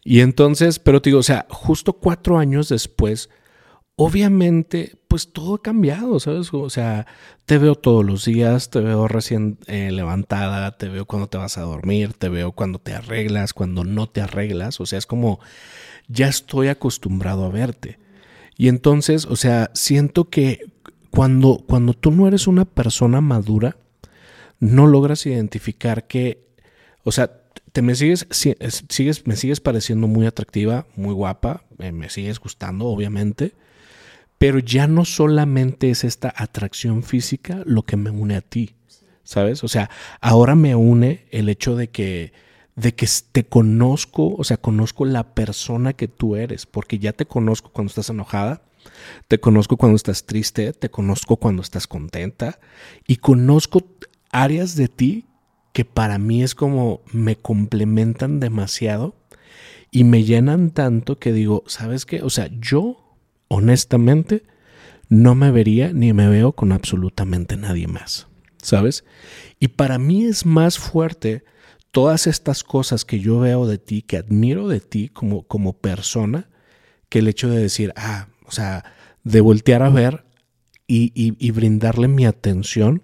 Y entonces, pero te digo, o sea, justo cuatro años después, obviamente, pues todo ha cambiado, ¿sabes? O sea, te veo todos los días, te veo recién eh, levantada, te veo cuando te vas a dormir, te veo cuando te arreglas, cuando no te arreglas, o sea, es como, ya estoy acostumbrado a verte. Y entonces, o sea, siento que cuando, cuando tú no eres una persona madura, no logras identificar que, o sea, te me sigues, si- es- sigues, me sigues pareciendo muy atractiva, muy guapa, eh, me sigues gustando, obviamente, pero ya no solamente es esta atracción física lo que me une a ti, ¿sabes? O sea, ahora me une el hecho de que, de que te conozco, o sea, conozco la persona que tú eres, porque ya te conozco cuando estás enojada, te conozco cuando estás triste, te conozco cuando estás contenta y conozco áreas de ti que para mí es como me complementan demasiado y me llenan tanto que digo, ¿sabes qué? O sea, yo honestamente no me vería ni me veo con absolutamente nadie más, ¿sabes? Y para mí es más fuerte todas estas cosas que yo veo de ti, que admiro de ti como, como persona, que el hecho de decir, ah, o sea, de voltear a ver y, y- brindarle mi atención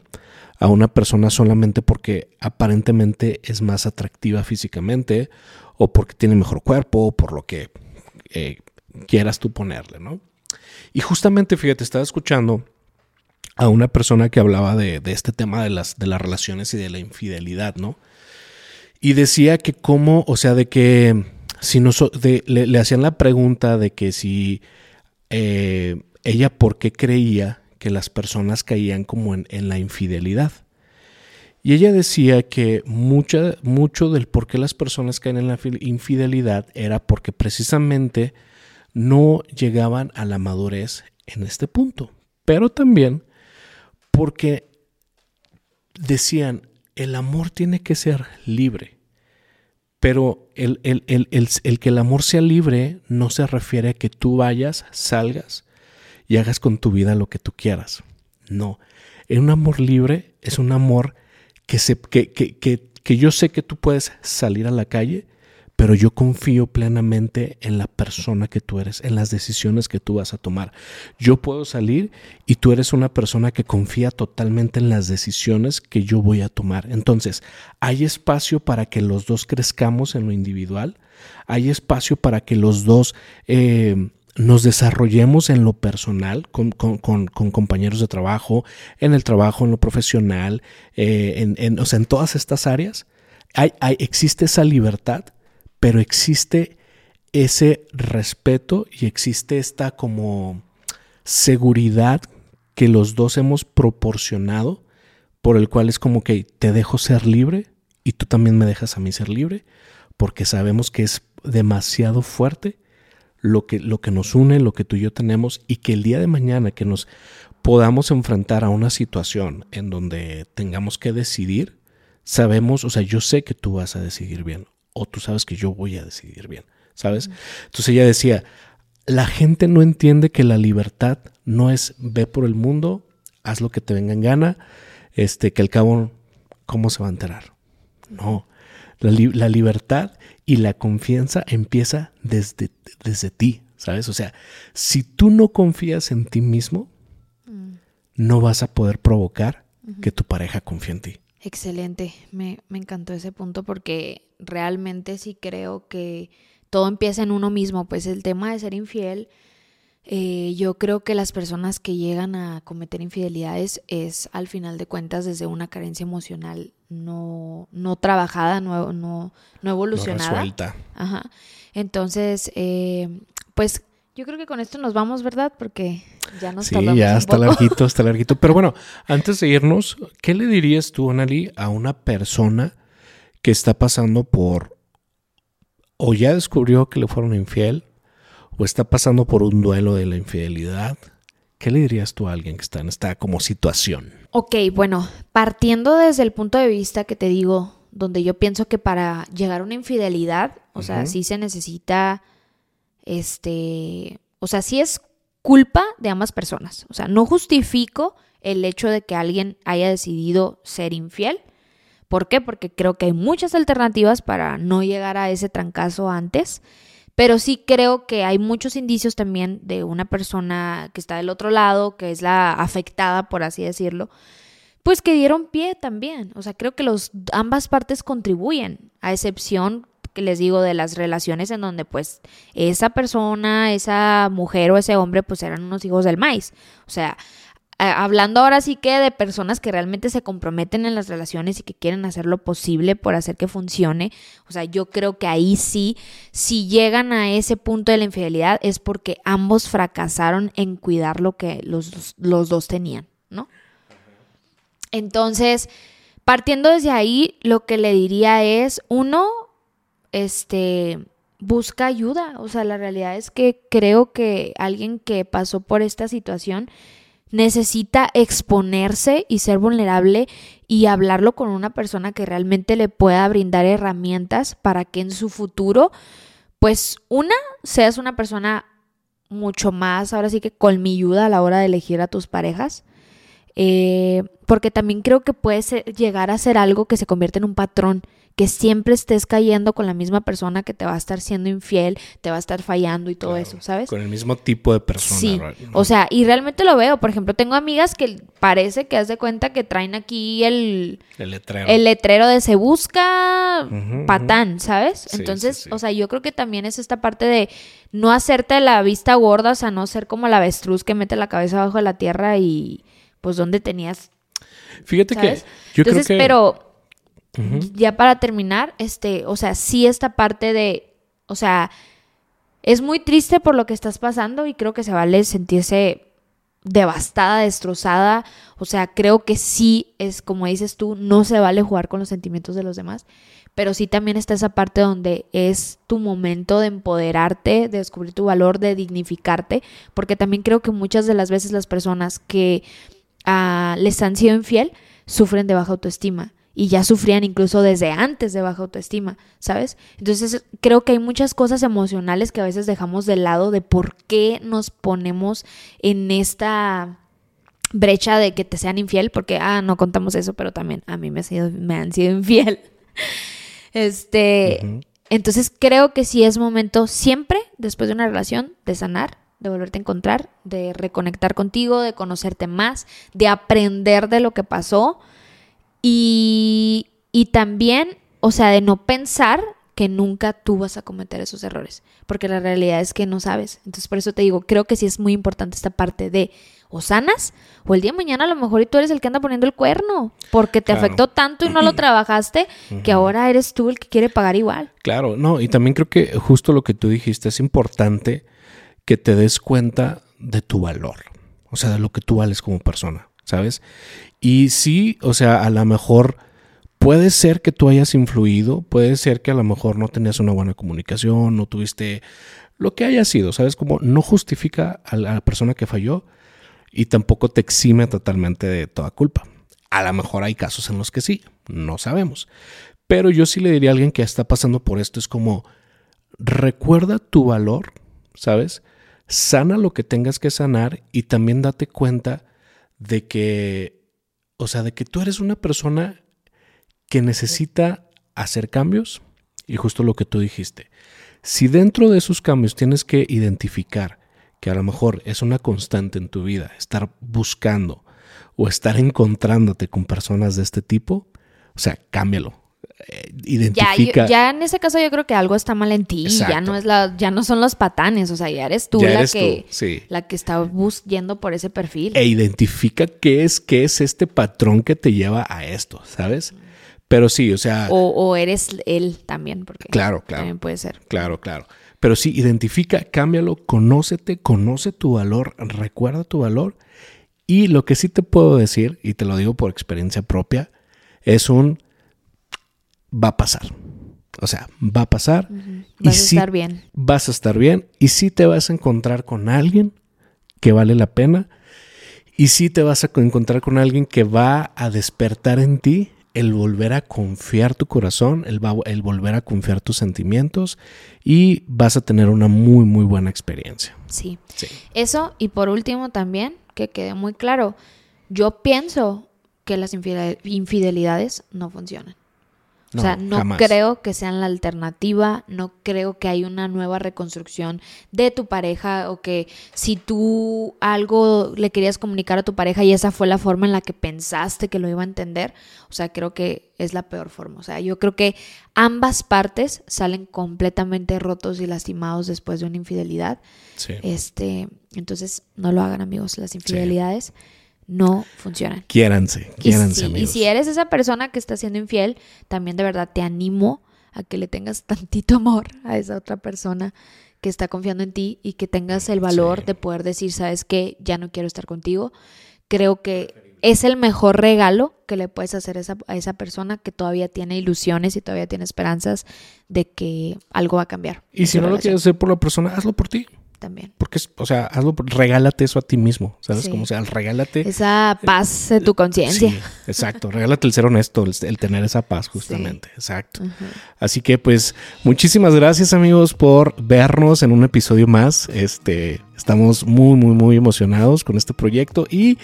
a una persona solamente porque aparentemente es más atractiva físicamente o porque tiene mejor cuerpo o por lo que eh, quieras tú ponerle, ¿no? Y justamente, fíjate, estaba escuchando a una persona que hablaba de, de este tema de las, de las relaciones y de la infidelidad, ¿no? Y decía que cómo, o sea, de que si de- le, hacían la pregunta de que si eh, ella por qué creía que las personas caían como en, en la infidelidad. Y ella decía que mucha, mucho del por qué las personas caen en la fi- infidelidad era porque precisamente no llegaban a la madurez en este punto. Pero también porque decían, el amor tiene que ser libre. Pero el, el- el- el- que el amor sea libre no se refiere a que tú vayas, salgas y hagas con tu vida lo que tú quieras. No. Un amor libre es un amor que, se, que, que, que, que yo sé que tú puedes salir a la calle, pero yo confío plenamente en la persona que tú eres, en las decisiones que tú vas a tomar. Yo puedo salir y tú eres una persona que confía totalmente en las decisiones que yo voy a tomar. Entonces, hay espacio para que los dos crezcamos en lo individual, hay espacio para que los dos eh, nos desarrollemos en lo personal con, compañeros de trabajo, en el trabajo, en lo profesional, eh, en, en- o sea, en todas estas áreas. Hay, hay- existe esa libertad, pero existe ese respeto y existe esta como seguridad que los dos hemos proporcionado, por el cual es como que te dejo ser libre y tú también me dejas a mí ser libre, porque sabemos que es demasiado fuerte lo que, lo que nos une, lo que tú y yo tenemos, y que el día de mañana que nos podamos enfrentar a una situación en donde tengamos que decidir, sabemos, o sea, yo sé que tú vas a decidir bien, o tú sabes que yo voy a decidir bien, ¿sabes? Entonces ella decía, la gente no entiende que la libertad no es ve por el mundo, haz lo que te venga en gana, este, que al cabo, ¿cómo se va a enterar? No, la, la libertad y la confianza empieza desde, desde ti, ¿sabes? O sea, si tú no confías en ti mismo, mm. no vas a poder provocar que tu pareja confíe en ti. Excelente, me, me, encantó ese punto porque realmente sí creo que todo empieza en uno mismo, pues el tema de ser infiel, eh, yo creo que las personas que llegan a cometer infidelidades es al final de cuentas desde una carencia emocional no, no trabajada, no, no, no evolucionada. No Ajá. Entonces, eh, pues yo creo que con esto nos vamos, ¿verdad? Porque ya nos Sí, ya está larguito, está larguito. Pero bueno, antes de irnos, ¿qué le dirías tú, Anali, a una persona que está pasando por o ya descubrió que le fueron infiel o está pasando por un duelo de la infidelidad? ¿Qué le dirías tú a alguien que está en esta como situación? Ok, bueno, partiendo desde el punto de vista que te digo, donde yo pienso que para llegar a una infidelidad, o sea, sí se necesita este, o sea, sí es culpa de ambas personas. O sea, no justifico el hecho de que alguien haya decidido ser infiel. ¿Por qué? Porque creo que hay muchas alternativas para no llegar a ese trancazo antes. Pero sí creo que hay muchos indicios también de una persona que está del otro lado, que es la afectada, por así decirlo, pues que dieron pie también. O sea, creo que ambas partes contribuyen, a excepción que les digo de las relaciones en donde pues esa persona, esa mujer o ese hombre pues eran unos hijos del maíz. O sea, hablando ahora sí que de personas que realmente se comprometen en las relaciones y que quieren hacer lo posible por hacer que funcione, o sea, yo creo que ahí sí, si llegan a ese punto de la infidelidad es porque ambos fracasaron en cuidar lo que los, los dos tenían, ¿no? Entonces, partiendo desde ahí, lo que le diría es, uno, este, busca ayuda. O sea, la realidad es que creo que alguien que pasó por esta situación necesita exponerse y ser vulnerable y hablarlo con una persona que realmente le pueda brindar herramientas para que en su futuro, pues una, seas una persona mucho más, ahora sí que colmilluda a la hora de elegir a tus parejas. Eh, porque también creo que puede llegar a ser algo que se convierte en un patrón que siempre estés cayendo con la misma persona que te va a estar siendo infiel, te va a estar fallando y todo eso, ¿sabes? Con el mismo tipo de persona. Sí, o sea, y realmente lo veo. Por ejemplo, tengo amigas que parece que haz de cuenta que traen aquí el, el letrero. El letrero de se busca patán, ¿sabes? Entonces, o sea, yo creo que también es esta parte de no hacerte la vista gorda, o sea, no ser como la avestruz que mete la cabeza abajo de la tierra y pues donde tenías Fíjate que yo creo que... pero ya para terminar, este, o sea, sí esta parte de, o sea, es muy triste por lo que estás pasando y creo que se vale sentirse devastada, destrozada. O sea, creo que sí es, como dices tú, no se vale jugar con los sentimientos de los demás. Pero sí también está esa parte donde es tu momento de empoderarte, de descubrir tu valor, de dignificarte. Porque también creo que muchas de las veces las personas que ah, les han sido infiel sufren de baja autoestima y ya sufrían incluso desde antes de baja autoestima, ¿sabes? Entonces creo que hay muchas cosas emocionales que a veces dejamos de lado de por qué nos ponemos en esta brecha de que te sean infiel, porque, ah, no contamos eso, pero también a mí me, ha sido, me han sido infiel. este, entonces creo que sí es momento siempre, después de una relación, de sanar, de volverte a encontrar, de reconectar contigo, de conocerte más, de aprender de lo que pasó y, y también, o sea, de no pensar que nunca tú vas a cometer esos errores, porque la realidad es que no sabes. Entonces, por eso te digo, creo que sí es muy importante esta parte de o sanas, o el día de mañana a lo mejor y tú eres el que anda poniendo el cuerno, porque te afectó tanto y no lo trabajaste, que ahora eres tú el que quiere pagar igual. Claro, no, y también creo que justo lo que tú dijiste es importante que te des cuenta de tu valor, o sea, de lo que tú vales como persona, ¿sabes? Y sí, o sea, a lo mejor puede ser que tú hayas influido, puede ser que a lo mejor no tenías una buena comunicación, no tuviste lo que haya sido, ¿sabes? Como no justifica a la persona que falló y tampoco te exime totalmente de toda culpa. A lo mejor hay casos en los que sí, No sabemos. Pero yo sí le diría a alguien que está pasando por esto, es como, recuerda tu valor, ¿sabes? Sana lo que tengas que sanar y también date cuenta de que, o sea, de que tú eres una persona que necesita hacer cambios y justo lo que tú dijiste. Si dentro de esos cambios tienes que identificar que a lo mejor es una constante en tu vida, estar buscando o estar encontrándote con personas de este tipo, o sea, cámbialo. Eh, identifica. Ya, en ese caso yo creo que algo está mal en ti. Ya no es la, ya no son los patanes, o sea, ya eres tú, la, que, la que está bus yendo por ese perfil. E identifica qué es, qué es este patrón que te lleva a esto, ¿sabes? Pero sí, o sea. O, eres él también, porque. Claro, claro. También puede ser. Claro, claro. Pero sí, identifica, cámbialo, conócete, conoce tu valor, recuerda tu valor. Y lo que sí te puedo decir, y te lo digo por experiencia propia, es un va a pasar. O sea, va a pasar. Vas a estar bien. Vas a estar bien. Y sí te vas a encontrar con alguien que vale la pena. Y sí te vas a encontrar con alguien que va a despertar en ti el volver a confiar tu corazón, el, el, volver a confiar tus sentimientos y vas a tener una muy, muy buena experiencia. Sí. sí. Eso y por último también, que quede muy claro, yo pienso que las infidelidades no funcionan o sea, no creo que sean la alternativa, no creo que hay una nueva reconstrucción de tu pareja o que si tú algo le querías comunicar a tu pareja y esa fue la forma en la que pensaste que lo iba a entender, o sea, creo que es la peor forma. O sea, yo creo que ambas partes salen completamente rotos y lastimados después de una infidelidad. Sí. Este, entonces, no lo hagan, amigos, las infidelidades no funcionan. Quiéranse, quiéranse, y, y si eres esa persona que está siendo infiel, también de verdad te animo a que le tengas tantito amor a esa otra persona que está confiando en ti y que tengas el valor de poder decir, sabes que ya no quiero estar contigo. Creo que es el mejor regalo que le puedes hacer a esa, a esa persona que todavía tiene ilusiones y todavía tiene esperanzas de que algo va a cambiar. Y si no lo quieres hacer por la persona, hazlo por ti también. Porque, o sea, hazlo, regálate eso a ti mismo, ¿sabes? Como sea, regálate. Esa paz de tu conciencia. Sí, exacto, regálate el ser honesto, el, tener esa paz, justamente, exacto. Así que, pues, muchísimas gracias, amigos, por vernos en un episodio más. Este, Estamos muy, muy, muy emocionados con este proyecto y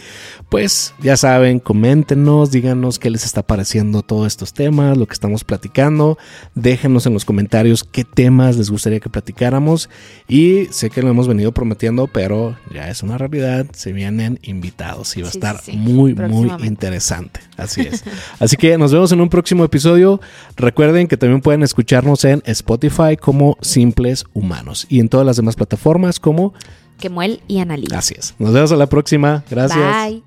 pues ya saben, coméntenos, díganos qué les está pareciendo todos estos temas, lo que estamos platicando. Déjenos en los comentarios qué temas les gustaría que platicáramos y sé que lo hemos venido prometiendo, pero ya es una realidad, se vienen invitados y va a estar muy, muy interesante. Así es. Así que nos vemos en un próximo episodio. Recuerden que también pueden escucharnos en Spotify como Simples Humanos y en todas las demás plataformas como Kemuel y Analí. Así es. Nos vemos a la próxima. Gracias. Bye.